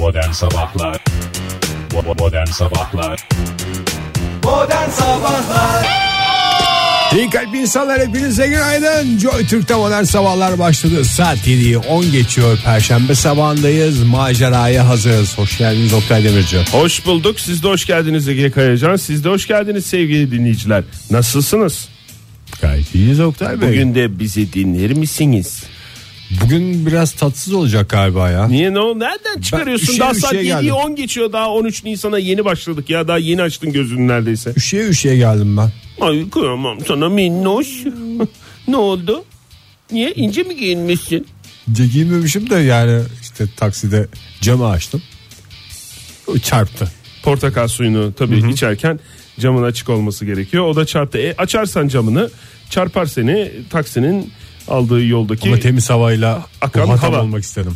Modern Sabahlar Modern Sabahlar Modern Sabahlar İyi kalp insanlar hepinize günaydın. Joy Türk'te modern sabahlar başladı. Saat 7'yi 10 geçiyor. Perşembe sabahındayız. Maceraya hazırız. Hoş geldiniz Oktay Demirci. Hoş bulduk. Siz de hoş geldiniz Ege Kayacan. Siz de hoş geldiniz sevgili dinleyiciler. Nasılsınız? Gayet iyiyiz Oktay Bey. Bugün de bizi dinler misiniz? Bugün biraz tatsız olacak galiba ya. Niye ne o? Nereden çıkarıyorsun? üşüye daha saat 7'yi geldim. 10 geçiyor. Daha 13 Nisan'a yeni başladık ya. Daha yeni açtın gözünü neredeyse. Üşüye üşüye geldim ben. Ay kıyamam sana minnoş. ne oldu? Niye? ince mi giyinmişsin? İnce giyinmemişim de yani işte takside camı açtım. Çarptı. Portakal suyunu tabii içerken camın açık olması gerekiyor. O da çarptı. E, açarsan camını çarpar seni taksinin aldığı yoldaki Ama temiz havayla Akan hava. olmak istedim.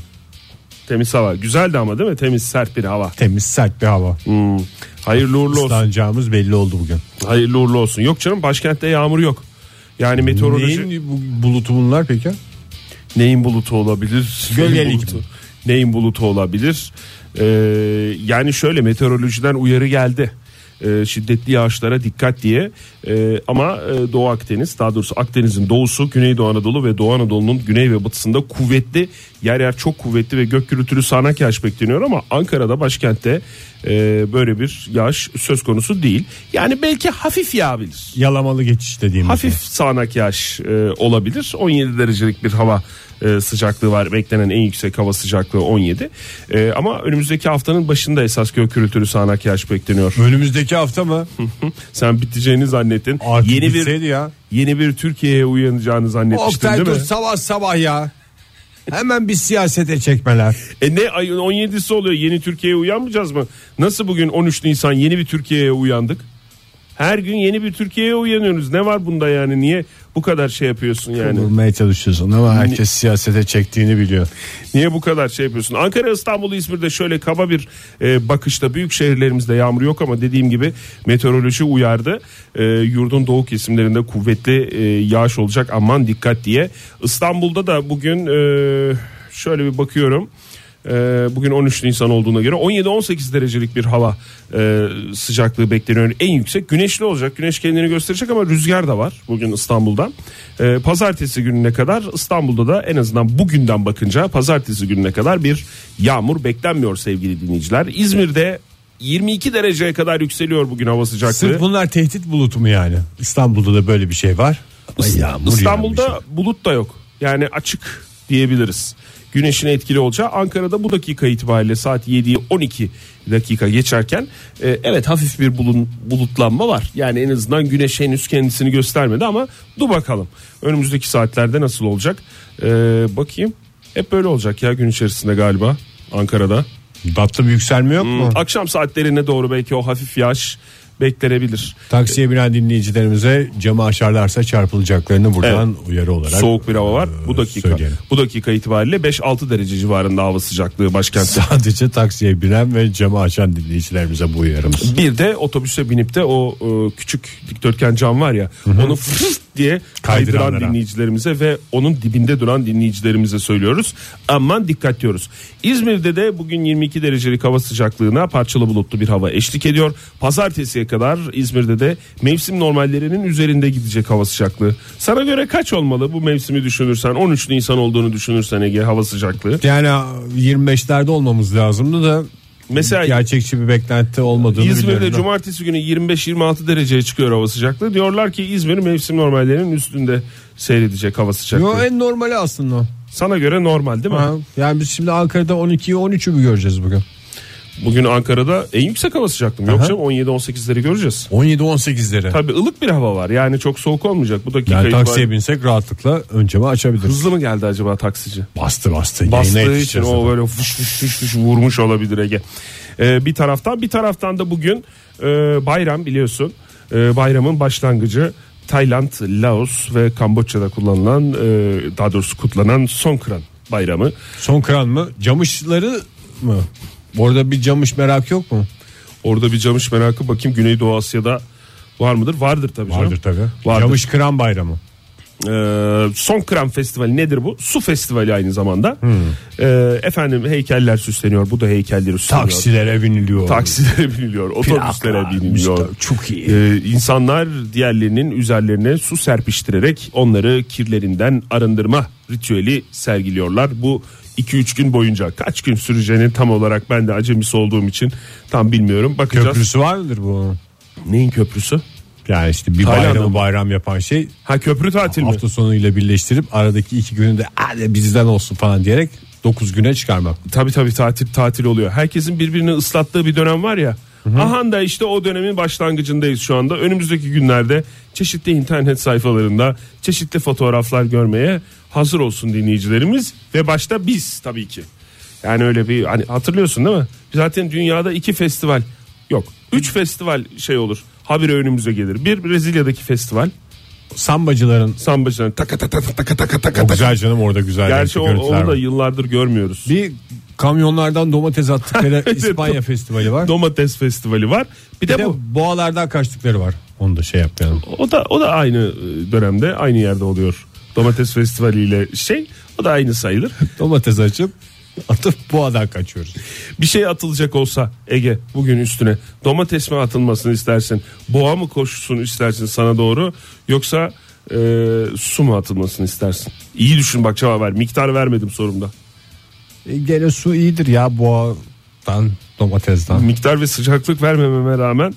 temiz hava. Güzeldi ama değil mi? Temiz sert bir hava. Temiz sert bir hava. Hmm. Hayırlı uğurlu olsun. Islanacağımız belli oldu bugün. Hayırlı uğurlu olsun. Yok canım başkentte yağmur yok. Yani meteoroloji Neyin bu- bulutu bunlar peki? neyin bulutu olabilir? Gölgelik Neyin bulutu, neyin bulutu olabilir? Ee, yani şöyle meteorolojiden uyarı geldi. Ee, şiddetli yağışlara dikkat diye Ee, ama e, Doğu Akdeniz daha doğrusu Akdeniz'in doğusu Güneydoğu Anadolu ve Doğu Anadolu'nun güney ve batısında kuvvetli yer yer çok kuvvetli ve gök gürültülü sağanak yağış bekleniyor ama Ankara'da başkentte e, böyle bir yağış söz konusu değil. Yani belki hafif yağabilir. Yalamalı geçiş dediğimiz. Hafif sağanak yağış e, olabilir. 17 derecelik bir hava e, sıcaklığı var. Beklenen en yüksek hava sıcaklığı 17. E, ama önümüzdeki haftanın başında esas gök gürültülü sağanak yağış bekleniyor. Önümüzdeki hafta mı? Sen biteceğini zannettin. Artık yeni bir ya. yeni bir Türkiye'ye uyanacağını zannetmiştin Oktay değil mi? sabah sabah ya. Hemen bir siyasete çekmeler. E ne ayın 17'si oluyor. Yeni Türkiye'ye uyanmayacağız mı? Nasıl bugün 13 Nisan yeni bir Türkiye'ye uyandık? Her gün yeni bir Türkiye'ye uyanıyoruz. Ne var bunda yani? Niye bu kadar şey yapıyorsun yani? Vurmaya çalışıyorsun ama herkes siyasete çektiğini biliyor. Niye bu kadar şey yapıyorsun? Ankara, İstanbul, İzmir'de şöyle kaba bir e, bakışta büyük şehirlerimizde yağmur yok ama dediğim gibi meteoroloji uyardı. E, yurdun doğu kesimlerinde kuvvetli e, yağış olacak aman dikkat diye. İstanbul'da da bugün e, şöyle bir bakıyorum. E, bugün 13 Nisan olduğuna göre 17-18 derecelik bir hava e, sıcaklığı bekleniyor. En yüksek güneşli olacak. Güneş kendini gösterecek ama rüzgar da var bugün İstanbul'da. E, pazartesi gününe kadar İstanbul'da da en azından bugünden bakınca pazartesi gününe kadar bir yağmur beklenmiyor sevgili dinleyiciler. İzmir'de 22 dereceye kadar yükseliyor bugün hava sıcaklığı. Sırf bunlar tehdit bulutu mu yani? İstanbul'da da böyle bir şey var. İstanbul'da bulut da yok. Yani açık diyebiliriz. Güneşin etkili olacağı Ankara'da bu dakika itibariyle saat 7'yi 12 dakika geçerken e, evet hafif bir bulun, bulutlanma var. Yani en azından güneş henüz kendisini göstermedi ama dur bakalım. Önümüzdeki saatlerde nasıl olacak? E, bakayım. Hep böyle olacak ya gün içerisinde galiba Ankara'da. Battı bir yükselme yok mu? Akşam saatlerine doğru belki o hafif yağış beklenebilir. Taksiye binen dinleyicilerimize camı açarlarsa çarpılacaklarını buradan uyarı olarak Soğuk bir hava var. e, Bu dakika söyleyelim. bu dakika itibariyle 5-6 derece civarında hava sıcaklığı başkentte. Sadece taksiye binen ve camı açan dinleyicilerimize bu uyarımız. Bir de otobüse binip de o e, küçük dikdörtgen cam var ya onu fırt diye kaydıran dinleyicilerimize ve onun dibinde duran dinleyicilerimize söylüyoruz. Aman dikkat diyoruz. İzmir'de de bugün 22 derecelik hava sıcaklığına parçalı bulutlu bir hava eşlik ediyor. Pazartesiye kadar İzmir'de de mevsim normallerinin üzerinde gidecek hava sıcaklığı. Sana göre kaç olmalı bu mevsimi düşünürsen 13 Nisan olduğunu düşünürsen Ege hava sıcaklığı? Yani 25'lerde olmamız lazımdı da Mesela gerçekçi bir beklenti olmadığını İzmir'de cumartesi günü 25-26 dereceye çıkıyor hava sıcaklığı. Diyorlar ki İzmir mevsim normallerinin üstünde seyredecek hava sıcaklığı. Yo en normali aslında. Sana göre normal değil mi? Ha, yani biz şimdi Ankara'da 12'yi 13'ü mü göreceğiz bugün? Bugün Ankara'da en yüksek hava sıcaklığı. Yok canım 17-18'leri göreceğiz. 17-18'lere. Tabii ılık bir hava var. Yani çok soğuk olmayacak. Bu dakika Yani taksiye itibariyle- binsek rahatlıkla ön camı açabiliriz. Hızlı mı geldi acaba taksici? Bastı bastı. Bastığı Yayına için yetişeceğiz o zaten. böyle fış fış fış fış vurmuş olabilir Ege. Ee, bir taraftan bir taraftan da bugün e, bayram biliyorsun. E, bayramın başlangıcı Tayland, Laos ve Kamboçya'da kullanılan e, daha doğrusu kutlanan Songkran bayramı. Son kıran mı? Camışları mı? Orada bir camış merak yok mu? Orada bir camış merakı bakayım Güneydoğu Asya'da var mıdır? Vardır tabii canım. Vardır tabii. Vardır. Camış kıran bayramı. Ee, Son Kram Festivali nedir bu? Su festivali aynı zamanda. Hmm. Ee, efendim heykeller süsleniyor. Bu da heykelleri süsleniyor. Taksilere biniliyor. Taksilere biniliyor, otobüslere Plaka, biniliyor. çok iyi. Ee, insanlar diğerlerinin üzerlerine su serpiştirerek onları kirlerinden arındırma ritüeli sergiliyorlar. Bu 2-3 gün boyunca kaç gün süreceğini tam olarak ben de acemisi olduğum için tam bilmiyorum. Bakacağız. Köprüsü var mıdır bu? Neyin köprüsü? Yani işte bir Tayland'da bayramı mı? bayram yapan şey Ha köprü tatil mi? hafta sonuyla birleştirip aradaki iki günü de hadi bizden olsun falan diyerek 9 güne çıkarmak. Tabii tabii tatil tatil oluyor. Herkesin birbirini ıslattığı bir dönem var ya. Aha da işte o dönemin başlangıcındayız şu anda. Önümüzdeki günlerde çeşitli internet sayfalarında çeşitli fotoğraflar görmeye hazır olsun dinleyicilerimiz ve başta biz tabii ki. Yani öyle bir hani hatırlıyorsun değil mi? Zaten dünyada iki festival yok. Üç festival şey olur. Habire önümüze gelir. Bir Brezilya'daki festival. Sambacıların Sambacıların taka taka taka taka taka o taka. güzel canım orada güzel Gerçi o, onu da yıllardır görmüyoruz. Bir kamyonlardan domates attıkları İspanya festivali var. Domates festivali var. Bir, Bir de, de bu. boğalardan kaçtıkları var. Onu da şey yapmayalım. O da o da aynı dönemde aynı yerde oluyor. Domates festivali ile şey o da aynı sayılır. Domates açıp atıp boğadan kaçıyoruz. Bir şey atılacak olsa Ege bugün üstüne domates mi atılmasını istersin? Boğa mı koşsun istersin sana doğru yoksa e, su mu atılmasını istersin? İyi düşün bak cevap ver. Miktar vermedim sorumda. E, gene su iyidir ya boğadan domatesden. Miktar ve sıcaklık vermememe rağmen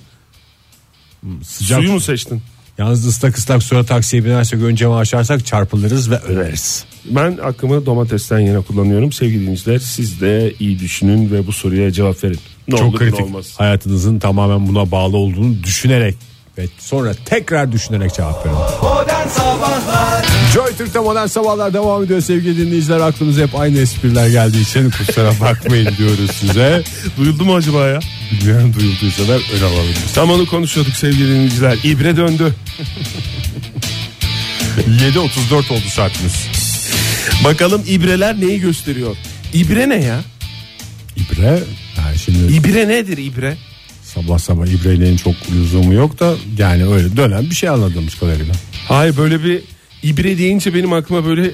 Sıcak suyu mu seçtin? Yalnız ıslak ıslak suya taksiye binersek ön camı açarsak çarpılırız ve öleriz. Ben hakkımı domatesten yana kullanıyorum. Sevgili dinleyiciler siz de iyi düşünün ve bu soruya cevap verin. Ne Çok olur kritik. ne olmaz. Hayatınızın tamamen buna bağlı olduğunu düşünerek ve sonra tekrar düşünerek cevap verin. Modern Sabahlar Joy Türk'te modern sabahlar devam ediyor sevgili dinleyiciler. Aklımıza hep aynı espriler geldiği için kusura bakmayın diyoruz size. Duyuldu mu acaba ya? Bilmiyorum duyulduysa da ön alalım. Tam onu konuşuyorduk sevgili dinleyiciler. İbre döndü. 7.34 oldu saatimiz. Bakalım ibreler neyi gösteriyor? İbre ne ya? İbre yani şimdi İbre nedir ibre? sabah sabah ibrelerin çok lüzumu yok da yani öyle dönen bir şey anladığımız kadarıyla. Hayır böyle bir ibre deyince benim aklıma böyle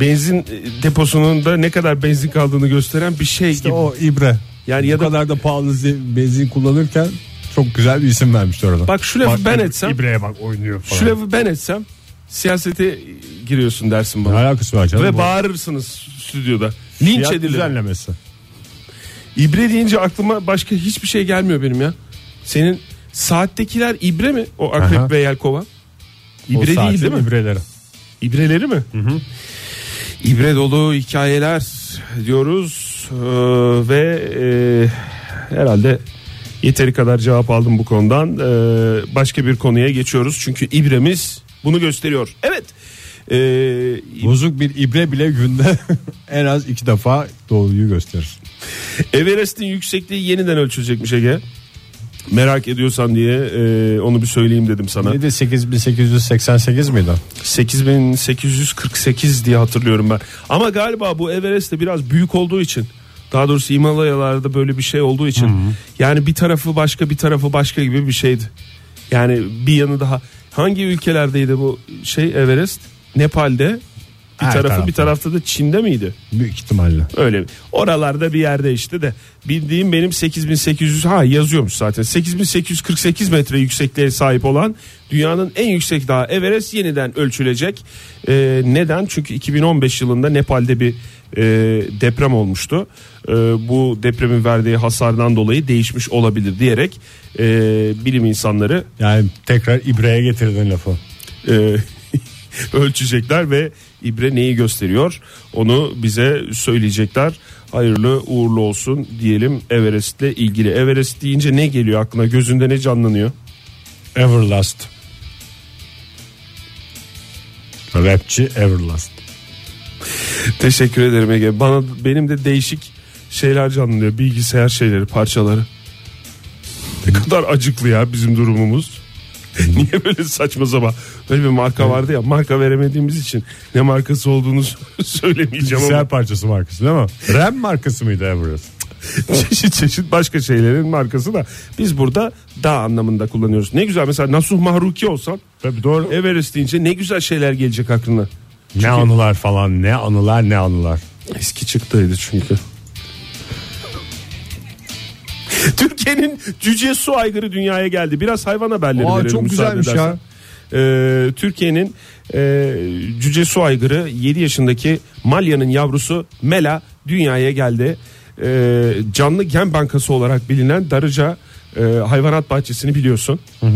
benzin e, deposunun da ne kadar benzin kaldığını gösteren bir şey İşte gibi. o ibre. Yani Bu ya da kadar da pahalı ze- benzin kullanırken çok güzel bir isim vermişler orada. Bak şu lafı ben etsem- İbreye bak oynuyor falan. şu lafı ben etsem siyasete giriyorsun dersin Ne bana. alakası var canım? Ve Bu bağırırsınız stüdyoda. Linç fiyat edilir. düzenlemesi. İbre deyince aklıma başka hiçbir şey gelmiyor benim ya. Senin saattekiler ibre mi? O akrep Aha. ve yelkova. İbre değil değil mi? İbreleri. İbreleri mi? İbre dolu hikayeler diyoruz Ee, ve e, herhalde yeteri kadar cevap aldım bu konudan. Ee, başka bir konuya geçiyoruz çünkü ibremiz bunu gösteriyor. Evet. Ee, Bozuk bir ibre bile günde en az iki defa doğruyu gösterir. Everest'in yüksekliği yeniden ölçülecekmiş Ege. Merak ediyorsan diye e, onu bir söyleyeyim dedim sana. Neydi 8888 miydi? 8848 diye hatırlıyorum ben. Ama galiba bu Everest de biraz büyük olduğu için daha doğrusu Himalayalarda böyle bir şey olduğu için yani bir tarafı başka bir tarafı başka gibi bir şeydi. Yani bir yanı daha hangi ülkelerdeydi bu şey Everest? Nepal'de bir Her tarafı tarafta. bir tarafta da Çin'de miydi? Büyük ihtimalle. Öyle. Oralarda bir yerde işte de bildiğim benim 8800 ha yazıyormuş zaten. 8848 metre yüksekliğe sahip olan dünyanın en yüksek dağı Everest yeniden ölçülecek. Ee, neden? Çünkü 2015 yılında Nepal'de bir e, deprem olmuştu. E, bu depremin verdiği hasardan dolayı değişmiş olabilir diyerek e, bilim insanları Yani tekrar ibreye getirdin lafı. e, ölçecekler ve ibre neyi gösteriyor onu bize söyleyecekler. Hayırlı uğurlu olsun diyelim Everest'le ilgili. Everest deyince ne geliyor aklına gözünde ne canlanıyor? Everlast. Rapçi Everlast. Teşekkür ederim Ege. Bana benim de değişik şeyler canlanıyor. Bilgisayar şeyleri, parçaları. Ne kadar acıklı ya bizim durumumuz. Niye böyle saçma sapan böyle bir marka vardı ya marka veremediğimiz için ne markası olduğunu söylemeyeceğim Bilgisayar ama parçası markası değil mi? RAM markası mıydı Everest? çeşit çeşit başka şeylerin markası da biz burada dağ anlamında kullanıyoruz. Ne güzel mesela Nasuh Mahruki olsan Tabii doğru. Everest deyince ne güzel şeyler gelecek aklına. Ne anılar falan ne anılar ne anılar. Eski çıktıydı çünkü. Türkiye'nin cüce su aygırı dünyaya geldi. Biraz hayvan haberleri Aa, verelim. çok güzelmiş ya. edersen. Ee, Türkiye'nin e, cüce su aygırı 7 yaşındaki Malya'nın yavrusu Mela dünyaya geldi. Ee, canlı gen bankası olarak bilinen Darıca e, hayvanat bahçesini biliyorsun. Ee,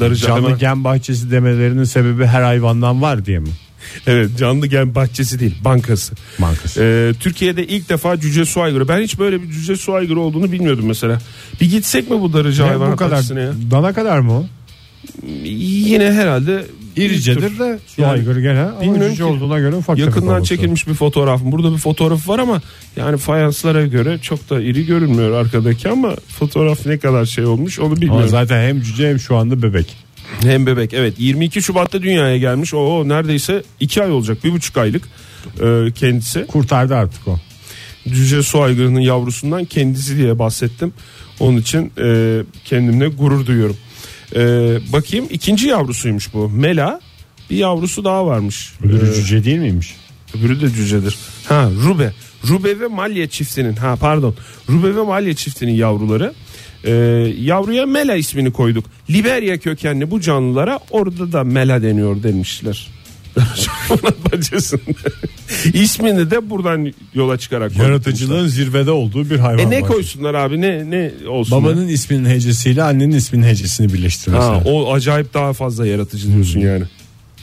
Darıca Canlı hayvan- gen bahçesi demelerinin sebebi her hayvandan var diye mi? Evet canlı gen bahçesi değil bankası. Bankası. Ee, Türkiye'de ilk defa cüce su aygırı. Ben hiç böyle bir cüce su aygırı olduğunu bilmiyordum mesela. Bir gitsek mi bu Darıca Ne, hayvan bu kadar bahçesine ya? dana kadar mı o? Yine herhalde İricedir de su Yani aygırı gene ama bilmiyorum cüce olduğuna göre ufak tefek Yakından olması. çekilmiş bir fotoğraf. Burada bir fotoğraf var ama yani fayanslara göre çok da iri görünmüyor arkadaki ama fotoğraf ne kadar şey olmuş onu Ama bilmiyorum. zaten hem cüce hem şu anda bebek. Hem bebek evet 22 Şubat'ta dünyaya gelmiş. O neredeyse 2 ay olacak. bir buçuk aylık e, kendisi. Kurtardı artık o. Cüce su aygırının yavrusundan kendisi diye bahsettim. Onun için e, kendimle gurur duyuyorum. E, bakayım ikinci yavrusuymuş bu. Mela bir yavrusu daha varmış. Öbürü E, cüce değil miymiş? öbürü de cücedir. Ha Rube. Rube ve Malya çiftinin ha pardon. Rube ve Malya çiftinin yavruları. E, yavruya Mela ismini koyduk. Liberya kökenli bu canlılara orada da Mela deniyor demişler. İsmini de buradan yola çıkarak. Yaratıcılığın zirvede olduğu bir hayvan E ne var. koysunlar abi ne ne olsun. Babanın isminin hecesiyle annenin isminin hecesini birleştirmesi. o... acayip daha fazla yaratıcı diyorsun yani.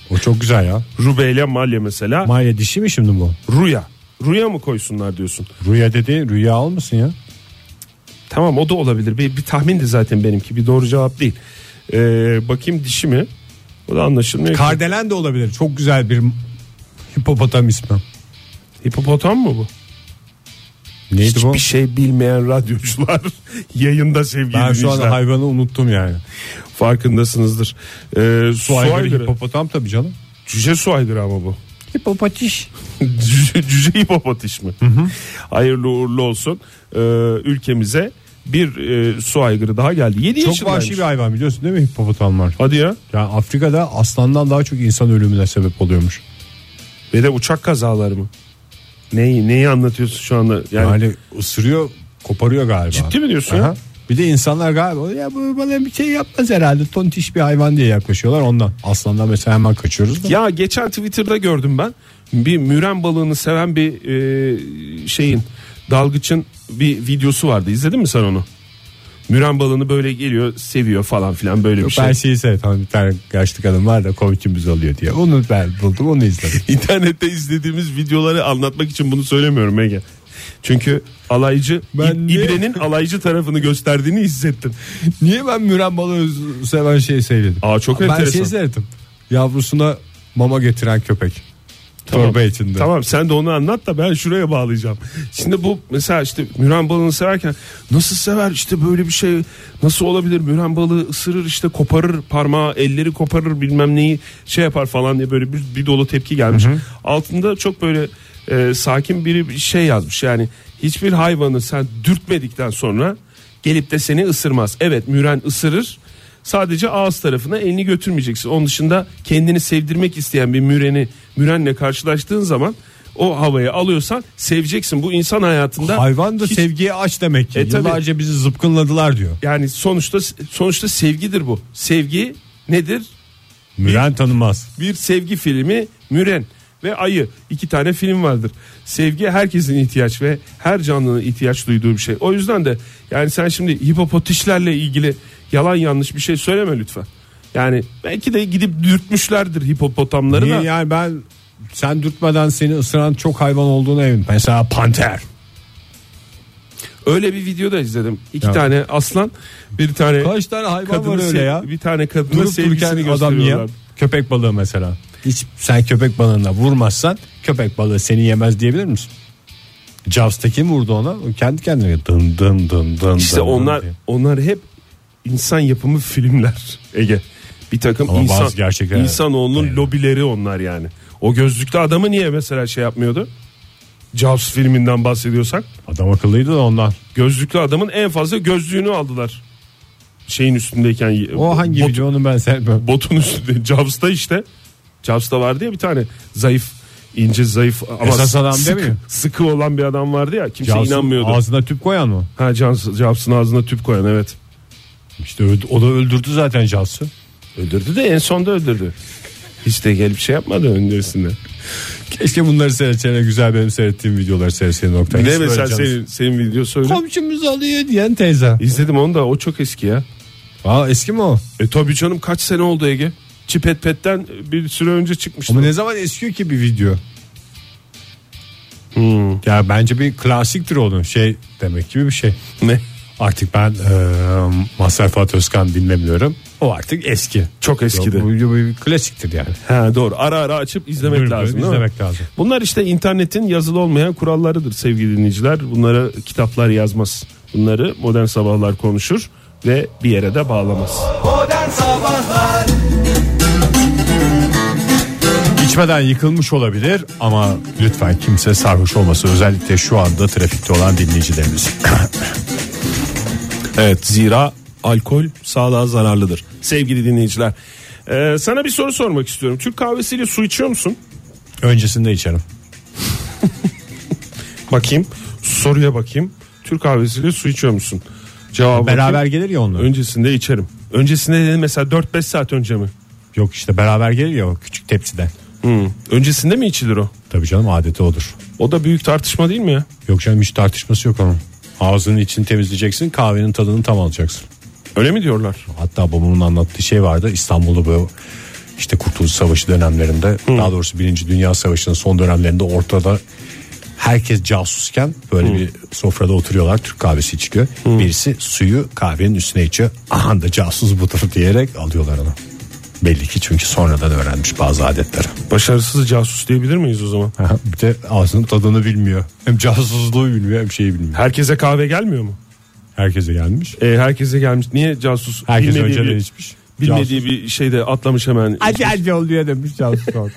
o çok güzel ya. Rube ile Malya mesela. Maya dişi mi şimdi bu? Ruya. Ruya mı koysunlar diyorsun? Rüya dedi rüya olmasın ya. Tamam o da olabilir. Bir, bir tahmindi zaten benimki. Bir doğru cevap değil. Ee, bakayım dişi mi? O da anlaşılmıyor. Kardelen de olabilir. Çok güzel bir hipopotam ismi. Hipopotam mı bu? Neydi bu? Hiçbir şey bilmeyen radyocular yayında sevgili Ben şu an hayvanı unuttum yani. Farkındasınız. Ee, su, Su aygırı aygırı. hipopotam tabii canım. Cüce su aygırı ama bu. Hipopatiş. cüce, hipopatiş mi? Hayırlı uğurlu olsun. Ee, ülkemize bir e, su aygırı daha geldi. 7 Çok yaşındaymış. vahşi bir hayvan biliyorsun değil mi hipopotamlar? Hadi ya. Yani Afrika'da aslandan daha çok insan ölümüne sebep oluyormuş. Ve de uçak kazaları mı? Neyi, neyi anlatıyorsun şu anda? Yani, Yani ısırıyor koparıyor galiba. ciddi mi diyorsun ya? Aha. Bir de insanlar galiba ya bu bana bir şey yapmaz herhalde tontiş bir hayvan diye yaklaşıyorlar ondan. Aslandan mesela hemen kaçıyoruz da. Ya geçen Twitter'da gördüm ben. Bir müren balığını seven bir e, şeyin dalgıçın bir videosu vardı. İzledin mi sen onu? Müren balığını böyle geliyor, seviyor falan filan böyle bir şey. Ben şeyi seyrettim hani bir tane yaşlı kadın var da komikimiz oluyor diye. Onu ben buldum onu izledim. İnternette izlediğimiz videoları anlatmak için bunu söylemiyorum Ege. Çünkü alaycı Ben İbre'nin alaycı tarafını gösterdiğini hissettim. Niye ben müren balığı seven şeyi seyredim? Aa çok ben enteresan. şey seyrettim. Yavrusuna mama getiren köpek. Tamam. Torba içinde. Tamam sen de onu anlat da ben şuraya bağlayacağım. Şimdi bu mesela işte müren balığını severken nasıl sever işte böyle bir şey nasıl olabilir müren balığı ısırır işte koparır parmağı elleri koparır bilmem neyi şey yapar falan diye böyle bir, bir dolu tepki gelmiş. Altında çok böyle e, sakin biri bir şey yazmış yani hiçbir hayvanı sen dürtmedikten sonra gelip de seni ısırmaz. Evet müren ısırır sadece ağız tarafına elini götürmeyeceksin. Onun dışında kendini sevdirmek isteyen bir müreni mürenle karşılaştığın zaman o havayı alıyorsan seveceksin. Bu insan hayatında Hayvan da hiç- sevgiye aç demek ki. E, tabii. Yıllarca bizi zıpkınladılar diyor. yani sonuçta sonuçta sevgidir bu. Sevgi nedir? Müren tanımaz. Bir sevgi filmi Müren ve Ayı. iki tane film vardır. Sevgi herkesin ihtiyaç ve her canlının ihtiyaç duyduğu bir şey. O yüzden de yani sen şimdi hipopotişlerle ilgili yalan yanlış bir şey söyleme lütfen. Yani belki de gidip dürtmüşlerdir hipopotamları Niye da. yani ben sen dürtmeden seni ısıran çok hayvan olduğuna eminim. Mesela panter. Öyle bir video da izledim. İki Ya. tane aslan, bir tane Kaç tane hayvan var öyle ya? bir tane kadına Durup sevgisini dururken adam gösteriyorlar. köpek balığı mesela. Hiç sen köpek balığına vurmazsan köpek balığı seni yemez diyebilir misin? Jaws'ta kim vurdu ona? O kendi kendine dın dın dın dın İşte dın onlar diye. onlar hep insan yapımı filmler Ege. Bir takım Ama insan bazı gerçekler- insanoğlunun Evet. lobileri onlar yani. O gözlüklü adamı niye mesela şey yapmıyordu? Jaws filminden bahsediyorsak. Adam akıllıydı da ondan. Gözlüklü adamın en fazla gözlüğünü aldılar. Şeyin üstündeyken. O hangi bot- video onu ben sevmem. Botun üstünde. Jaws'ta işte. Jaws'ta vardı ya bir tane zayıf ince zayıf ama Esas adam sıkı, değil mi? sıkı olan bir adam vardı ya kimse Jaws'un inanmıyordu. Ağzına tüp koyan mı? Ha Jaws- Jaws'ın ağzına tüp koyan evet. İşte o da öldürdü zaten Jaws'ı. Öldürdü de en sonda öldürdü. Hiç de gelip şey yapmadı öncesinde. Keşke bunları seyredeceğine güzel benim seyrettiğim videoları seyretseydin Oktay. Ne mesela senin, senin video söyle. Komşumuz alıyor diyen teyze. İzledim onu da o çok eski ya. Aa eski mi o? E tabii canım kaç sene oldu Ege? Çipet Pet'ten bir süre önce çıkmıştı. Ama ne zaman eskiyor ki bir video? Hmm. Ya bence bir klasiktir onun şey demek gibi bir şey. Ne? Artık ben e, Mazhar Fuat Özkan dinlemiyorum. O artık eski. Çok eskidi. Bu, bu bir klasiktir yani. Ha doğru. Ara ara açıp izlemek Buyurun, lazım. buyurun, değil mi? izlemek lazım. Bunlar işte internetin yazılı olmayan kurallarıdır sevgili dinleyiciler. Bunlara kitaplar yazmaz. Bunları modern sabahlar konuşur ve bir yere de bağlamaz. Modern Sabahlar İçmeden yıkılmış olabilir ama lütfen kimse sarhoş olmasın. Özellikle şu anda trafikte olan dinleyicilerimiz. Evet zira alkol sağlığa zararlıdır. Sevgili dinleyiciler. Ee, sana bir soru sormak istiyorum. Türk kahvesiyle su içiyor musun? Öncesinde içerim. Bakayım. Soruya bakayım. Türk kahvesiyle su içiyor musun? Cevabı Beraber bakayım. gelir ya onlar. Öncesinde içerim. Öncesinde dedim mesela 4-5 saat önce mi? Yok işte beraber gelir ya o küçük tepsiden. Hmm. Öncesinde mi içilir o? Tabii canım adeti odur. O da büyük tartışma değil mi ya? Yok canım hiç tartışması yok onun. Ağzının içini temizleyeceksin kahvenin tadını tam alacaksın. Öyle mi diyorlar? Hatta babamın anlattığı şey vardı İstanbul'da bu işte Kurtuluş Savaşı dönemlerinde daha doğrusu Birinci Dünya Savaşı'nın son dönemlerinde ortada herkes casusken böyle bir sofrada oturuyorlar Türk kahvesi içiliyor. Birisi suyu kahvenin üstüne içiyor. Aha da casus budur diyerek alıyorlar onu. Belli ki çünkü sonradan öğrenmiş bazı adetleri. Başarısız casus diyebilir miyiz o zaman? bir de ağzının tadını bilmiyor. Hem casusluğu bilmiyor hem şeyi bilmiyor. Herkese kahve gelmiyor mu? Herkese gelmiş. E, herkese gelmiş. Niye casus? Herkes bilmediği önceden bir, içmiş. Bilmediği bir şeyde atlamış hemen. Hadi hadi oluyor demiş casus.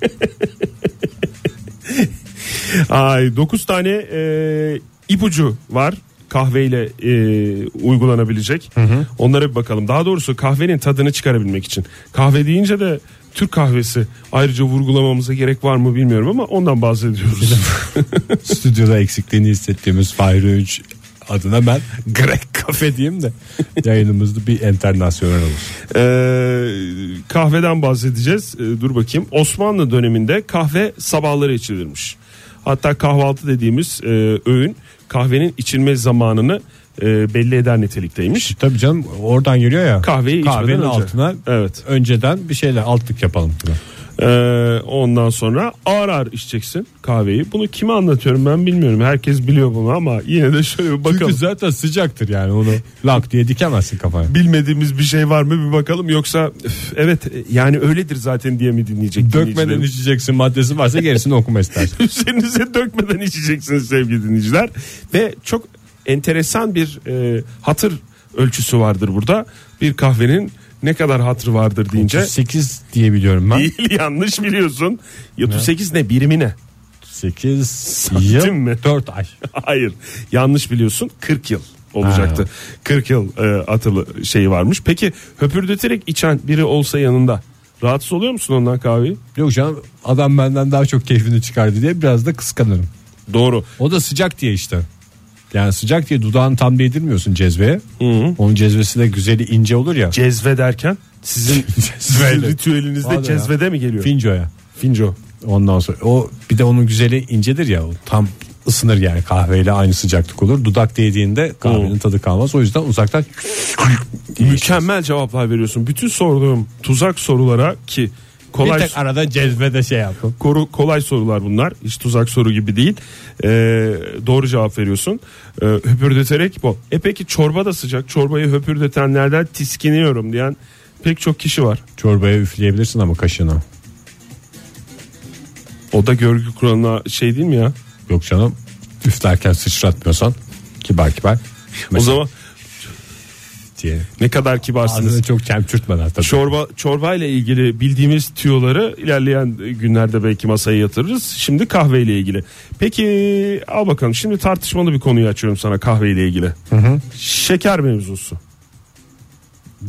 Ay 9 tane e, ipucu var kahveyle e, uygulanabilecek. Onlara bir bakalım. Daha doğrusu kahvenin tadını çıkarabilmek için. Kahve deyince de Türk kahvesi ayrıca vurgulamamıza gerek var mı bilmiyorum ama ondan bahsediyoruz. Stüdyoda eksikliğini hissettiğimiz Fahri Öğünç adına ben Grek kafe diyeyim de yayınımızda bir internasyonel olsun. Ee, kahveden bahsedeceğiz. Ee, dur bakayım. Osmanlı döneminde kahve sabahları içilirmiş. Hatta kahvaltı dediğimiz e, öğün kahvenin içilme zamanını e, belli eder nitelikteymiş. Tabii canım oradan geliyor ya. Kahveyi içmeden kahvenin önce. altına Evet. önceden bir şeyler altlık yapalım. falan. Ee, ondan sonra ağır ağır içeceksin kahveyi. Bunu kime anlatıyorum ben bilmiyorum. Herkes biliyor bunu ama yine de şöyle bir bakalım. Çünkü zaten sıcaktır yani onu lak diye dikemezsin kafaya. Bilmediğimiz bir şey var mı bir bakalım yoksa üf, evet yani öyledir zaten diye mi dinleyecek Dökmeden içeceksin maddesi varsa gerisini okuma istersin. Üzerinize dökmeden içeceksiniz sevgili dinleyiciler. Ve çok enteresan bir e, hatır ölçüsü vardır burada. Bir kahvenin ne kadar hatırı vardır deyince 8 diye biliyorum ben. değil yanlış biliyorsun. 38 ne birimi ne? 8 Santim yıl mi? 4 ay. Hayır yanlış biliyorsun 40 yıl olacaktı. 40 yıl e, atılı şey varmış. Peki höpürdeterek içen biri olsa yanında rahatsız oluyor musun ondan kahveyi? Yok canım adam benden daha çok keyfini çıkardı diye biraz da kıskanırım. Doğru. O da sıcak diye işte. Yani sıcak diye dudağını tam değdirmiyorsun cezveye. Onun cezvesi de güzeli ince olur ya. Cezve derken sizin, sizin ritüelinizde ya. cezvede mi geliyor? Fincoya. Finco. Ondan sonra o bir de onun güzeli incedir ya o tam ısınır yani kahveyle aynı sıcaklık olur. Dudak değdiğinde kahvenin tadı kalmaz. O yüzden uzaktan Mükemmel cevaplar veriyorsun. Bütün sorduğum tuzak sorulara ki bir kolay tek arada cezvede şey yapın. koru, kolay sorular bunlar. Hiç tuzak soru gibi değil. Ee, doğru cevap veriyorsun. Ee, höpürdeterek bu. E peki çorba da sıcak. Çorbayı höpürdetenlerden tiskiniyorum diyen pek çok kişi var. Çorbaya üfleyebilirsin ama kaşığına. O da görgü kuralına şey değil mi ya? Yok canım üflerken sıçratmıyorsan kibar kibar. O zaman diye. Ne kadar kibarsınız. Ağzını çok çemçürtmeden tabii. Çorba çorba ile ilgili bildiğimiz tüyoları ilerleyen günlerde belki masaya yatırırız. Şimdi kahve ile ilgili. Peki al bakalım. Şimdi tartışmalı bir konuyu açıyorum sana kahve ile ilgili. Şeker mevzusu.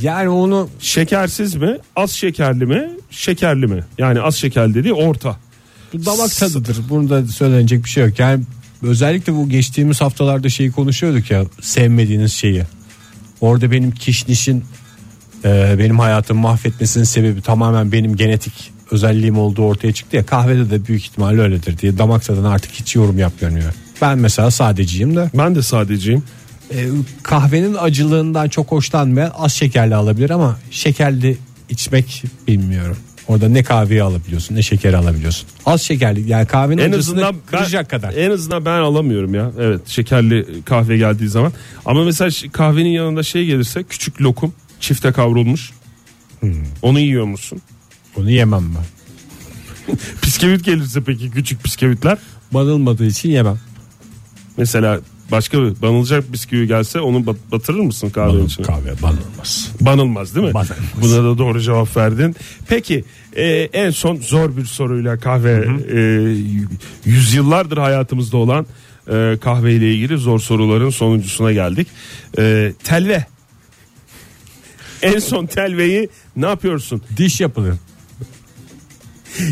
Yani onu Şekersiz mi? Az şekerli mi? Şekerli mi? Yani az şekerli dediği orta. bu damak tadıdır. Bunda söylenecek bir şey yok. Yani özellikle bu geçtiğimiz haftalarda şeyi konuşuyorduk ya sevmediğiniz şeyi. Orada benim kişnişin e, benim hayatımı mahvetmesinin sebebi tamamen benim genetik özelliğim olduğu ortaya çıktı ya kahvede de büyük ihtimalle öyledir diye damak tadına artık hiç yorum yapmıyorum. ya. Ben mesela sadeciyim de Ben de sadeciyim. e, kahvenin acılığından çok hoşlanmayan az şekerli alabilir ama şekerli içmek bilmiyorum. Orada ne kahveyi alabiliyorsun ne şekeri alabiliyorsun. Az şekerli yani kahvenin En azından ben, kadar. en azından ben alamıyorum ya. Evet, şekerli kahve geldiği zaman. Ama mesela kahvenin yanında şey gelirse küçük lokum çifte kavrulmuş. Hmm. Onu yiyor musun? Onu yemem ben. Bisküvit gelirse peki küçük bisküvitler? Banılmadığı için yemem. Mesela başka bir banılacak bisküvi gelse onu bat- batırır mısın kahvenin içine? Kahve banılmaz. Banılmaz değil mi? Banılmaz. Buna da doğru cevap verdin. Peki e, en son zor bir soruyla kahve e, yüzyıllardır hayatımızda olan e, kahve ile ilgili zor soruların sonuncusuna geldik. E, telve. En son telveyi ne yapıyorsun? Diş yapılır.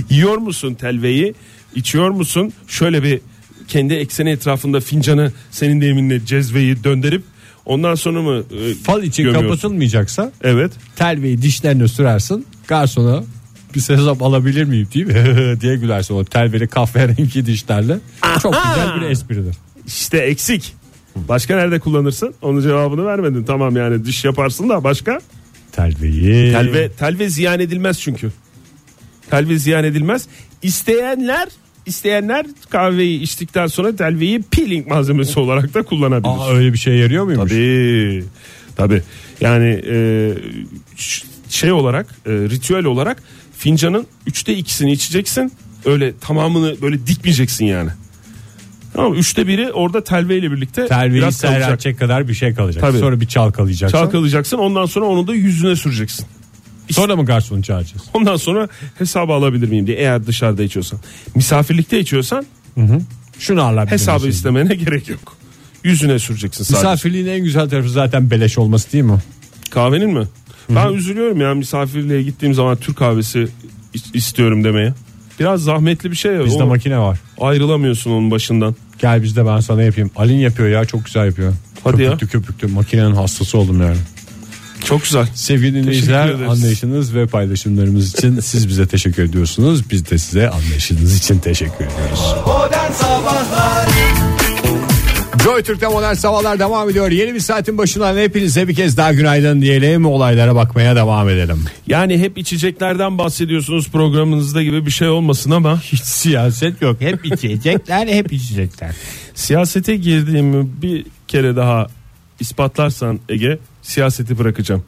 Yiyor musun telveyi? İçiyor musun? Şöyle bir kendi ekseni etrafında fincanı senin deyiminle cezveyi döndürüp ondan sonra mı e, Fal için gömüyorsun? kapatılmayacaksa Evet. telveyi dişlerine sürersin. Garsona bir hesap alabilir miyim diye, diye gülersin o telveli kahverengi dişlerle. Çok güzel bir espridir. İşte eksik. Başka nerede kullanırsın? Onun cevabını vermedin. Tamam yani diş yaparsın da başka? Telveyi. Telve telve ziyan edilmez çünkü. Telve ziyan edilmez. İsteyenler isteyenler kahveyi içtikten sonra telveyi peeling malzemesi olarak da kullanabilir. Aa, öyle bir şey yarıyor muymuş? Tabii. Tabii. Yani e, şey olarak e, ritüel olarak fincanın üçte ikisini içeceksin. Öyle tamamını böyle dikmeyeceksin yani. Tamam üçte biri orada telve ile birlikte Telveyi biraz kalacak. kadar bir şey kalacak. Tabii. Sonra bir çalkalayacaksın. Çalkalayacaksın ondan sonra onu da yüzüne süreceksin. Sonra mı garsonu çağıracağız? Ondan sonra hesabı alabilir miyim diye eğer dışarıda içiyorsan. Misafirlikte içiyorsan Şunu alabilir hesabı misin? istemene gerek yok. Yüzüne süreceksin sadece. Misafirliğin en güzel tarafı zaten beleş olması değil mi? Kahvenin mi? Ben üzülüyorum ya misafirliğe gittiğim zaman Türk kahvesi is- istiyorum demeye. Biraz zahmetli bir şey ya. Bizde O- makine var. ayrılamıyorsun onun başından. Gel bizde ben sana yapayım. Alin yapıyor ya çok güzel yapıyor. Hadi ya. köpüklü köpüklü makinenin hastası oldum yani. Çok güzel. Sevgili dinleyiciler anlayışınız ve paylaşımlarımız için siz bize teşekkür ediyorsunuz. Biz de size anlayışınız için teşekkür ediyoruz. Modern Sabahlar Joy Türk'te modern sabahlar devam ediyor. Yeni bir saatin başından hepinize bir kez daha günaydın diyelim. Olaylara bakmaya devam edelim. Yani hep içeceklerden bahsediyorsunuz programınızda gibi bir şey olmasın ama Hiç siyaset yok. Hep içecekler hep içecekler. siyasete girdiğimi bir kere daha ispatlarsan Ege siyaseti bırakacağım.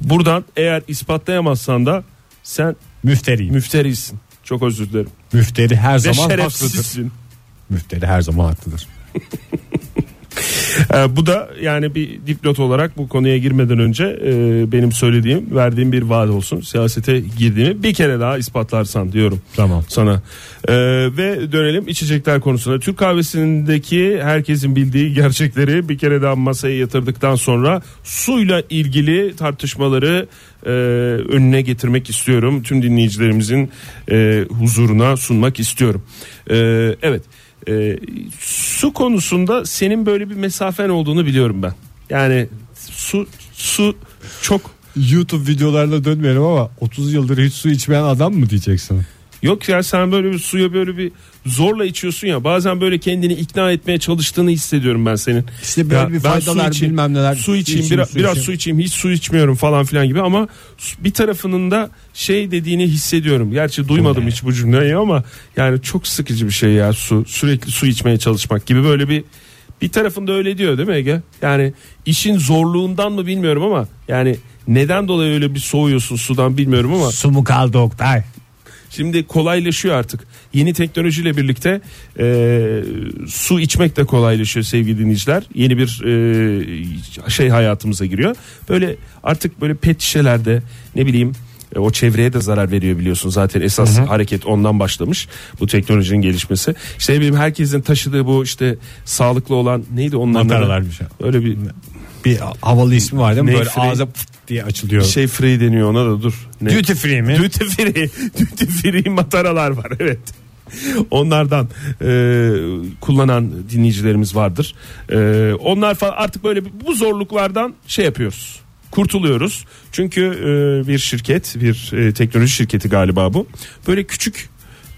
Buradan eğer ispatlayamazsan da sen Müfteriyim. müfterisin. Çok özür dilerim. Müfteri her Ve zaman haklıdır. Müfteri her zaman haklıdır. Ee, bu da yani bir dipnot olarak bu konuya girmeden önce e, benim söylediğim verdiğim bir vaat olsun. Siyasete girdiğimi bir kere daha ispatlarsan diyorum Tamam. sana. Ee, ve dönelim içecekler konusuna. Türk kahvesindeki herkesin bildiği gerçekleri bir kere daha masaya yatırdıktan sonra suyla ilgili tartışmaları e, önüne getirmek istiyorum. Tüm dinleyicilerimizin e, huzuruna sunmak istiyorum. E, evet. E, su konusunda senin böyle bir mesafen olduğunu biliyorum ben. Yani su su çok YouTube videolarına dönmeyelim ama 30 yıldır hiç su içmeyen adam mı diyeceksin? Yok ya sen böyle bir suya böyle bir zorla içiyorsun ya bazen böyle kendini ikna etmeye çalıştığını hissediyorum ben senin. İşte böyle Ya bir ben faydalar, su içeyim, bilmem neler, Su içeyim, içeyim, biraz, su biraz içeyim. su içeyim hiç su içmiyorum falan filan gibi ama bir tarafının da şey dediğini hissediyorum. Gerçi duymadım hiç bu cümleyi ama yani çok sıkıcı bir şey ya su sürekli su içmeye çalışmak gibi böyle bir bir tarafında öyle diyor değil mi Ege? Yani işin zorluğundan mı bilmiyorum ama yani neden dolayı öyle bir soğuyorsun sudan bilmiyorum ama Su mu kaldı Oktay? Şimdi kolaylaşıyor artık. Yeni teknolojiyle birlikte e, su içmek de kolaylaşıyor sevgili dinleyiciler. Yeni bir e, şey hayatımıza giriyor. Böyle artık böyle pet şişelerde ne bileyim e, o çevreye de zarar veriyor biliyorsun zaten esas hareket ondan başlamış bu teknolojinin gelişmesi. İşte ne bileyim herkesin taşıdığı bu işte sağlıklı olan neydi onların adı? Mataralar bir şey. Öyle bir Bir havalı ismi var değil mi? Ne Böyle free? ağza pıt diye açılıyor. şey free deniyor ona da dur. Ne? Duty free mi? Duty free. Duty free mataralar var evet. Onlardan e, kullanan dinleyicilerimiz vardır. E, onlar falan artık böyle bu zorluklardan şey yapıyoruz. Kurtuluyoruz. Çünkü e, bir şirket, bir e, teknoloji şirketi galiba bu. Böyle küçük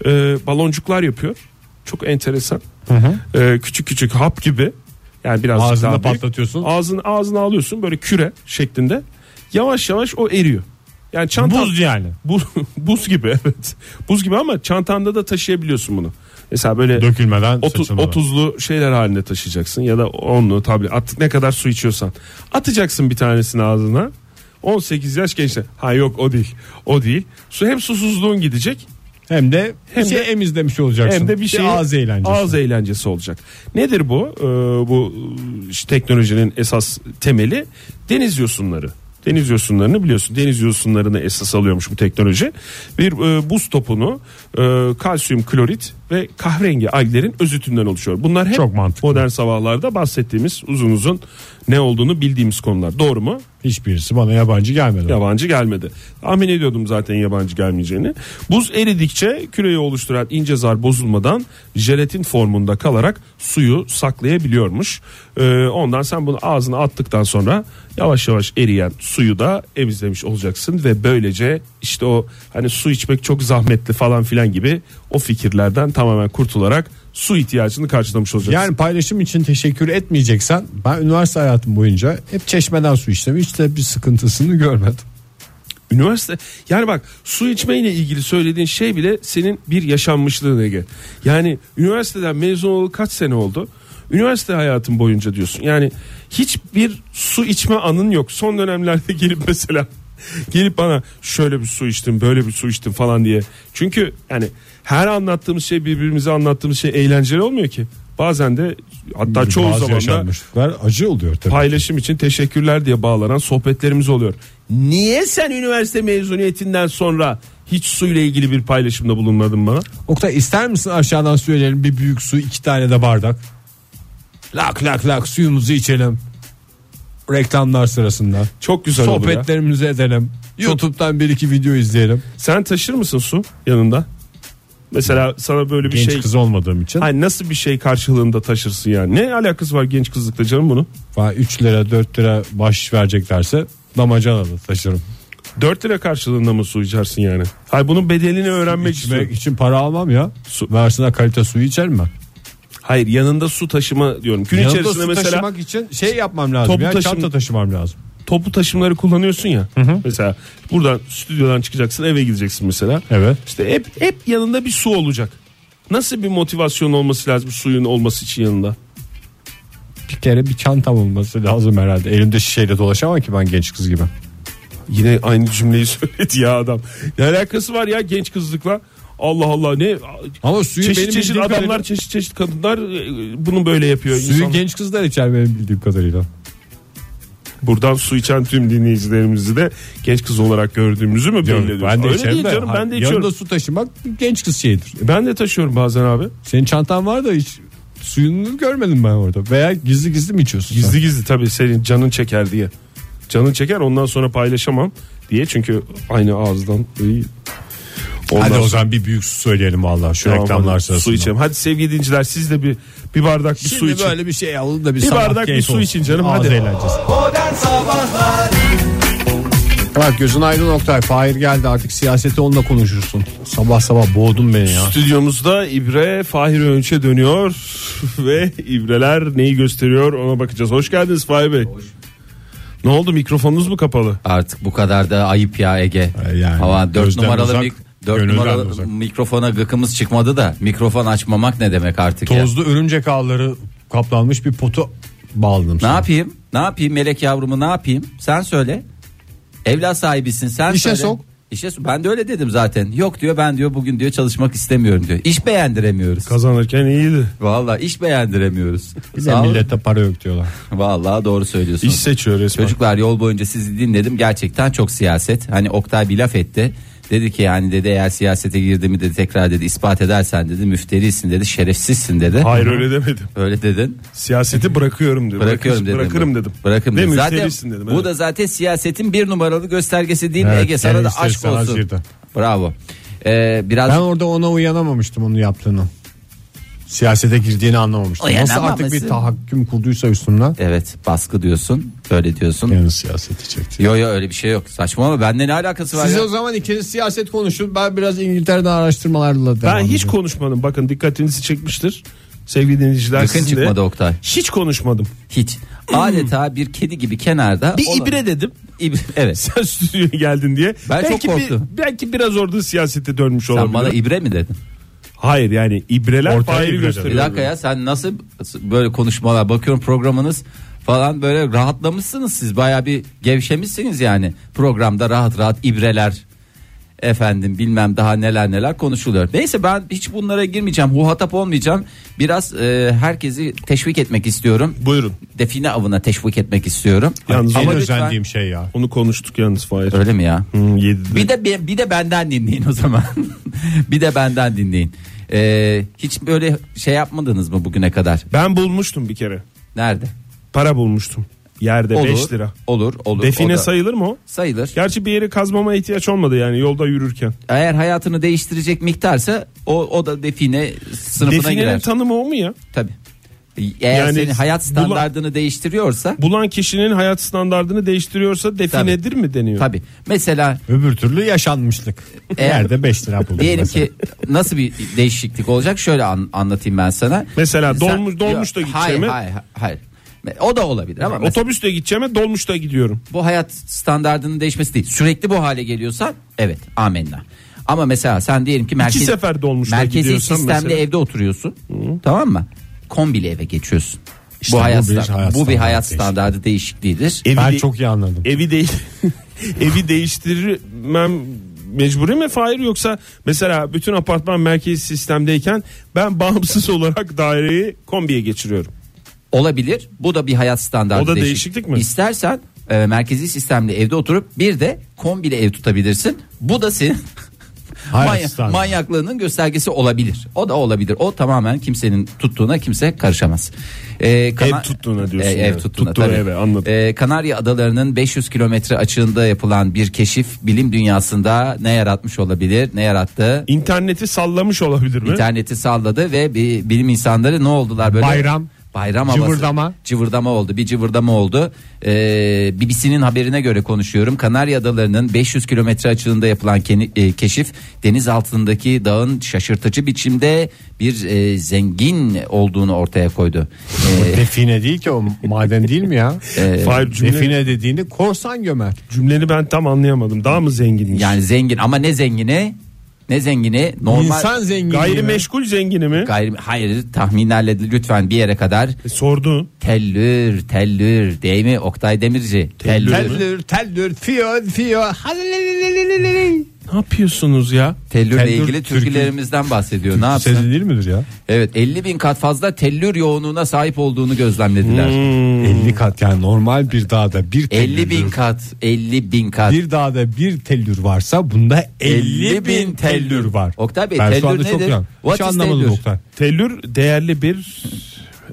e, baloncuklar yapıyor. Çok enteresan. E, küçük küçük hap gibi. Yani biraz Ağzında daha büyük. patlatıyorsun. Ağzını ağzına alıyorsun böyle küre şeklinde. Yavaş yavaş o eriyor. Yani çantan Buz yani. Buz, buz gibi evet. Buz gibi ama çantanda da taşıyabiliyorsun bunu. Mesela böyle Dökülmeden 30, saçılmadan. 30'lu şeyler halinde taşıyacaksın ya da 10'lu tabii artık ne kadar su içiyorsan. Atacaksın bir tanesini ağzına. 18 yaş gençler. Ha yok o değil. O değil. Su hem susuzluğun gidecek Hem de Hem şey de- emizlemiş olacaksın. hem de bir şey ağız eğlencesi. Ağız eğlencesi olacak. Nedir bu? Ee, bu işte teknolojinin esas temeli deniz yosunları. Deniz yosunlarını biliyorsun. Deniz yosunlarını esas alıyormuş bu teknoloji. Bir e, buz topunu e, kalsiyum klorit ve kahverengi alglerin özütünden oluşuyor. Bunlar hep Çok mantıklı. modern sabahlarda bahsettiğimiz uzun uzun ne olduğunu bildiğimiz konular. Doğru mu? Hiçbirisi bana yabancı gelmedi. Yabancı gelmedi. Tahmin ediyordum zaten yabancı gelmeyeceğini. Buz eridikçe küreyi oluşturan ince zar bozulmadan jelatin formunda kalarak suyu saklayabiliyormuş. Ee, ondan sen bunu ağzına attıktan sonra yavaş yavaş eriyen suyu da emizlemiş olacaksın ve böylece işte o hani su içmek çok zahmetli falan filan gibi o fikirlerden tamamen kurtularak su ihtiyacını karşılamış olacaksın. Yani paylaşım için teşekkür etmeyeceksen ben üniversite hayatım boyunca hep çeşmeden su içtim. Hiç de bir sıkıntısını görmedim. Üniversite yani bak su içmeyle ilgili söylediğin şey bile senin bir yaşanmışlığın Ege. Yani üniversiteden mezun olalı kaç sene oldu? Üniversite hayatın boyunca diyorsun. Yani hiçbir su içme anın yok. Son dönemlerde gelip mesela gelip bana şöyle bir su içtim böyle bir su içtim falan diye. Çünkü yani her anlattığımız şey birbirimize anlattığımız şey eğlenceli olmuyor ki. Bazen de hatta çoğu Bazı zaman da acı oluyor tabii. paylaşım için teşekkürler diye bağlanan sohbetlerimiz oluyor. Niye sen üniversite mezuniyetinden sonra hiç suyla ilgili bir paylaşımda bulunmadın bana? Oktay ister misin aşağıdan söyleyelim bir büyük su iki tane de bardak. Lak lak lak suyumuzu içelim. Reklamlar sırasında. Çok güzel olur ya. Sohbetlerimizi edelim. YouTube'dan bir iki video izleyelim. Sen taşır mısın su yanında? Mesela sana böyle bir Genç şey kız olmadığım için. Hayır, nasıl bir şey karşılığında taşırsın yani? Ne alakası var genç kızlıkla canım bunu? 3 lira 4 lira baş vereceklerse damacana da taşırım. 4 lira karşılığında mı su içersin yani? Hayır bunun bedelini öğrenmek İçmek istiyorum. için para almam ya. Su. Versinler kalite suyu içerim ben. Hayır yanında su taşıma diyorum. Gün Yanında içerisinde su mesela taşımak için şey yapmam lazım Topu ya taşım- çanta taşımam lazım. toplu taşımları kullanıyorsun ya. Mesela buradan stüdyodan çıkacaksın eve gideceksin mesela. Evet. İşte hep hep yanında bir su olacak. Nasıl bir motivasyon olması lazım suyun olması için yanında? Bir kere bir çantam olması lazım herhalde. Elimde şişeyle dolaşamam ki ben genç kız gibi. Yine aynı cümleyi söyledi ya adam. Ne alakası var ya genç kızlıkla? Allah Allah ne Ama suyu çeşit benim çeşit bildiğim adamlar kadarıyla- çeşit çeşit kadınlar e, bunu böyle yapıyor. Suyu İnsanlar- genç kızlar içer benim bildiğim kadarıyla. Buradan su içen tüm dinleyicilerimizi de genç kız olarak gördüğümüzü mü belli ediyoruz? ben de Öyle içerim değil de. canım ben de Yanında içiyorum. su taşımak genç kız şeyidir. Ben de taşıyorum bazen abi. Senin çantan var da hiç suyunu görmedim ben orada. Veya gizli gizli mi içiyorsun? Gizli sen? gizli tabii senin canın çeker diye. Canın çeker ondan sonra paylaşamam diye çünkü aynı ağızdan. Iy. Ondan Hadi o zaman bir büyük su söyleyelim vallahi şu Tamam, reklamlar sırasında. Su içelim. Hadi sevgili dinciler siz de bir bir bardak bir Şimdi su için. böyle bir şey alın da bir, Bir bardak bir su olsun. için canım, Ağız hadi. Sabahlar Bak gözün aydın Oktay. Fahir geldi artık siyaseti onunla konuşursun. Sabah sabah boğdun beni ya. Stüdyomuzda İbre Fahir Önç'e dönüyor ve İbreler neyi gösteriyor ona bakacağız. Hoş geldiniz Fahir Bey. Ne oldu mikrofonunuz mu kapalı? Artık bu kadar da ayıp ya Ege. Yani Ama 4 gözden numaralı uzak, mik- dört gönülden numaralı uzak. mikrofona gıkımız çıkmadı da mikrofon açmamak ne demek artık ya? Tozlu örümcek ağları kaplanmış bir potu bağladım. Ne sana. yapayım? Ne yapayım melek yavrumu ne yapayım? Sen söyle. Evlat sahibisin sen İşe söyle. sok. İşte ben de öyle dedim zaten. Yok diyor ben diyor bugün diyor çalışmak istemiyorum diyor. İş beğendiremiyoruz. Kazanırken iyiydi. Vallahi iş beğendiremiyoruz. Bir de Sağ olun. millete para yok diyorlar. Vallahi doğru söylüyorsunuz. İş seçiyor resmen. Çocuklar yol boyunca sizi dinledim. Gerçekten çok siyaset. Hani Oktay bir laf etti. Dedi ki yani dedi eğer siyasete girdiğimi dedi tekrar dedi ispat edersen dedi müfterisin dedi şerefsizsin dedi. Hayır öyle demedim. Öyle dedin. Siyaseti bırakıyorum dedim. Bırakıyorum dedim. Bırakırım dedim. Bırakırım dedim. Zaten dedim. bu evet. da zaten siyasetin bir numaralı göstergesi değil mi Evet, Ege sana da aşk olsun. Bravo. Ee, biraz Ben orada ona uyanamamıştım onu yaptığını. Siyasete girdiğini anlamamıştım. Nasıl Uyanamamışsın. artık bir tahakküm kurduysa üstümden. evet baskı diyorsun. Öyle diyorsun. Yani siyaseti çekti. Yo yo öyle bir şey yok. Saçma ama bende ne alakası var Siz ya? o zaman ikiniz siyaset konuşun. Ben biraz İngiltere'den araştırmalarla devam Ben hiç konuşmadım. Bakın dikkatinizi çekmiştir. Sevgili dinleyiciler Yakın sizin de. çıkmadı Oktay. Hiç konuşmadım. Hiç. Adeta bir kedi gibi kenarda. Bir olan- ibre dedim. İbre, evet. Sen stüdyoya geldin diye. Ben çok korktum. Bir, belki biraz orada siyasete dönmüş olabilir. Sen bana ibre mi dedin? Hayır yani ibreler Ortaya Fahir'i gösteriyor. Bir dakika ya sen nasıl böyle konuşmalar bakıyorum programınız falan böyle rahatlamışsınız siz baya bir gevşemişsiniz yani programda rahat rahat ibreler efendim bilmem daha neler neler konuşuluyor. Neyse ben hiç bunlara girmeyeceğim muhatap olmayacağım biraz e, herkesi teşvik etmek istiyorum. Buyurun. Define avına teşvik etmek istiyorum. Yalnız En Ama lütfen- özendiğim şey ya. Onu konuştuk yalnız Fahir. Öyle mi ya? Hmm, yedide. Bir de bir, bir de benden dinleyin o zaman. bir de benden dinleyin. Ee, hiç böyle şey yapmadınız mı bugüne kadar? Ben bulmuştum bir kere. Nerede? Para bulmuştum. Yerde Olur. 5 lira. Olur, olur. Define o da sayılır mı o? sayılır. Gerçi bir yere kazmama ihtiyaç olmadı yani yolda yürürken. Eğer hayatını değiştirecek miktarsa o o da define sınıfına Definenin girer. tanımı o mu ya? Tabii. Eğer Yani senin hayat bulan- standardını değiştiriyorsa Bulan kişinin hayat standartını değiştiriyorsa definedir mi deniyor? tabii. Mesela Öbür türlü yaşanmışlık. Eğer- Yerde 5 lira buldum. diyelim mesela. ki nasıl bir değişiklik olacak? Şöyle an- anlatayım ben sana. Mesela Sen- dolmuş- dolmuş da gideceğime- Hayır, hayır, hayır. O da olabilir ama mesela- Otobüste gideceğime dolmuşta gidiyorum. bu hayat standartının değişmesi değil. Sürekli bu hale geliyorsan evet amenna. Ama mesela sen diyelim ki merkez, sefer dolmuşla merkezi sistemli mesela. evde oturuyorsun. Tamam mı? Kombili eve geçiyorsun. İşte bu bu hayat, bir hayat bu bir hayat standardı standardı değişikliğidir. Evi Ben de- çok iyi anladım. evi değil evi değiştirmem mecburi mi Fahir yoksa mesela bütün apartman merkezi sistemdeyken ben bağımsız olarak daireyi kombiye geçiriyorum. Olabilir. Bu da bir hayat standardı. O da değişik- değişiklik mi? İstersen e, merkezi sistemli evde oturup bir de kombili ev tutabilirsin. Bu da senin manya- manyaklığının göstergesi olabilir. O da olabilir. O tamamen kimsenin tuttuğuna kimse karışamaz. Ee, kana- Ev tuttuğuna diyorsun E, ev yani. tuttuğuna Tuttuğu tabii. eve, anladım. Ee, Kanarya Adaları'nın 500 kilometre açığında yapılan bir keşif bilim dünyasında ne yaratmış olabilir? Ne yarattı? İnterneti sallamış olabilir mi? İnterneti salladı ve bir, bilim insanları ne oldular böyle? Bayram. Bayram havası. Cıvırdama. Cıvırdama oldu. Bir cıvırdama oldu. Ee, BBC'nin haberine göre konuşuyorum. Kanarya Adaları'nın 500 kilometre açığında yapılan e, keşif deniz altındaki dağın şaşırtıcı biçimde bir e, zengin olduğunu ortaya koydu. Ee, Define değil ki o maden değil mi ya? Fahir cümle, Define dediğini korsan gömer. cümleni ben tam anlayamadım. Daha mı zenginmiş? yani zengin ama ne zengini? Ne zengini? Normal İnsan zengini. Gayrimeşgul zengini mi? gayri hayır tahminlerle lütfen bir yere kadar E, sordu. tellür tellür değil mi Oktay Demirci tellür, Tellür, tellür, fiyo, fiyo. Ne yapıyorsunuz ya? tellürle Tellür ilgili türkü- türkülerimizden bahsediyor ne Sesi yapsın değil midir ya? evet 50 bin kat fazla tellür yoğunluğuna sahip olduğunu gözlemlediler Hmm. 50 kat yani normal bir dağda bir 50 bin tellür- kat 50 bin kat Bir dağda bir tellür varsa bunda 50 bin tellür var. Oktay Bey ben şu tellür anda çok nedir? yan. What Hiç is anlamadım tellür? Oktay. Tellür değerli bir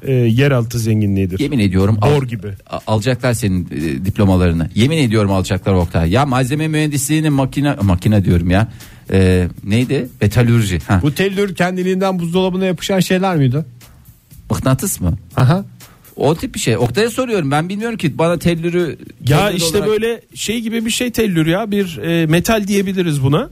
e, yeraltı zenginliğidir. Yemin ediyorum al- Bor gibi. a- alacaklar senin e, diplomalarını. Yemin ediyorum alacaklar Oktay. Ya malzeme mühendisliğinin makine makine diyorum ya. E, neydi? Metalürji. Ha. Bu tellür kendiliğinden buzdolabına yapışan şeyler miydi? Mıknatıs mı? Aha. O tip bir şey. Oktay'a soruyorum. Ben bilmiyorum ki bana tellürü Ya tellür işte olarak- böyle şey gibi bir şey tellür ya bir e, metal diyebiliriz buna.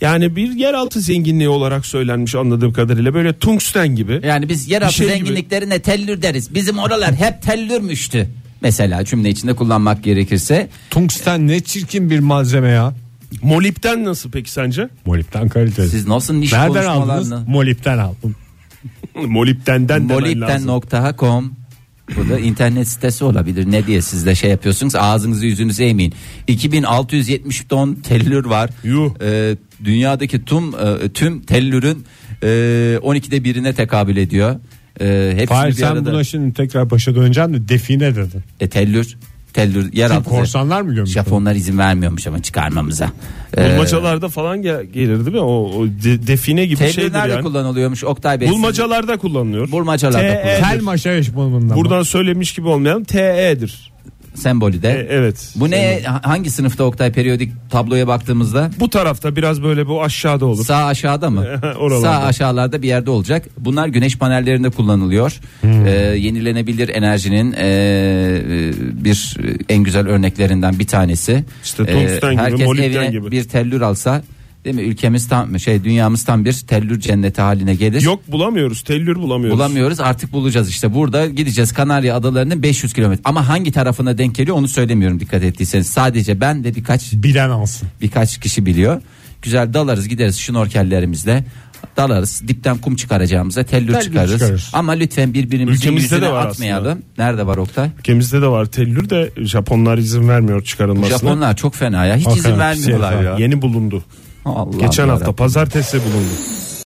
Yani bir yeraltı zenginliği olarak söylenmiş anladığım kadarıyla böyle tungsten gibi. yani biz yeraltı şey gibi. zenginliklerine tellür deriz. Bizim oralar hep tellürmüştü. Mesela cümle içinde kullanmak gerekirse Tungsten ne çirkin bir malzeme ya. Molipten nasıl peki sence? Molipten kaliteli. siz nasıl niş Nereden aldınız? Molipten aldım. Moliptenden lazım. molipten.com Bu da internet sitesi olabilir. Ne diye siz de şey yapıyorsunuz ağzınızı yüzünüzü eğmeyin. 2670 ton tellür var. Yuh. Ee, dünyadaki tüm e, tüm tellürün e, 12'de birine tekabül ediyor. E, hepsini bir sen arada. buna şimdi tekrar başa döneceksin de define dedin. E, tellür tellür Kim yeraltı. korsanlar mı gömüş? Japonlar izin vermiyormuş ama çıkarmamıza. Ee, Bulmacalarda falan gel- gelir değil mi? O, o de- define gibi tellür şeydir yani. kullanılıyormuş Oktay Bey? Bulmacalarda kullanılıyor. Bulmacalarda kullanılıyor. Tel maşa Buradan söylemiş gibi olmayalım. TE'dir. Sembolü de. E, evet. Bu ne hangi sınıfta Oktay periyodik tabloya baktığımızda? Bu tarafta biraz böyle bu aşağıda olur. Sağ aşağıda mı? Oralarda. Sağ aşağılarda bir yerde olacak. Bunlar güneş panellerinde kullanılıyor. Hmm. Ee, yenilenebilir enerjinin ee, e, bir en güzel örneklerinden bir tanesi. İşte tungsten gibi, herkes molibden evine gibi. bir tellür alsa değil mi? Ülkemiz tam şey dünyamız tam bir tellür cenneti haline gelir. Yok bulamıyoruz. Tellür bulamıyoruz. Bulamıyoruz artık bulacağız işte burada gideceğiz Kanarya adalarının 500 kilometre ama hangi tarafına denk geliyor onu söylemiyorum dikkat ettiyseniz sadece ben de birkaç Bilen alsın. birkaç kişi biliyor. Güzel dalarız gideriz şnorkellerimizle dalarız dipten kum çıkaracağımıza tellür, Tellür çıkarırız. çıkarırız. Ama lütfen birbirimizin Ülkemizde yüzüne de var atmayalım. Nerede var Oktay? Ülkemizde de var tellür de Japonlar izin vermiyor çıkarılmasına. Japonlar çok fena ya hiç Hakikaten izin vermiyorlar pis ya. Yeni bulundu. Allah Geçen hafta yarabbim. pazartesi bulundu.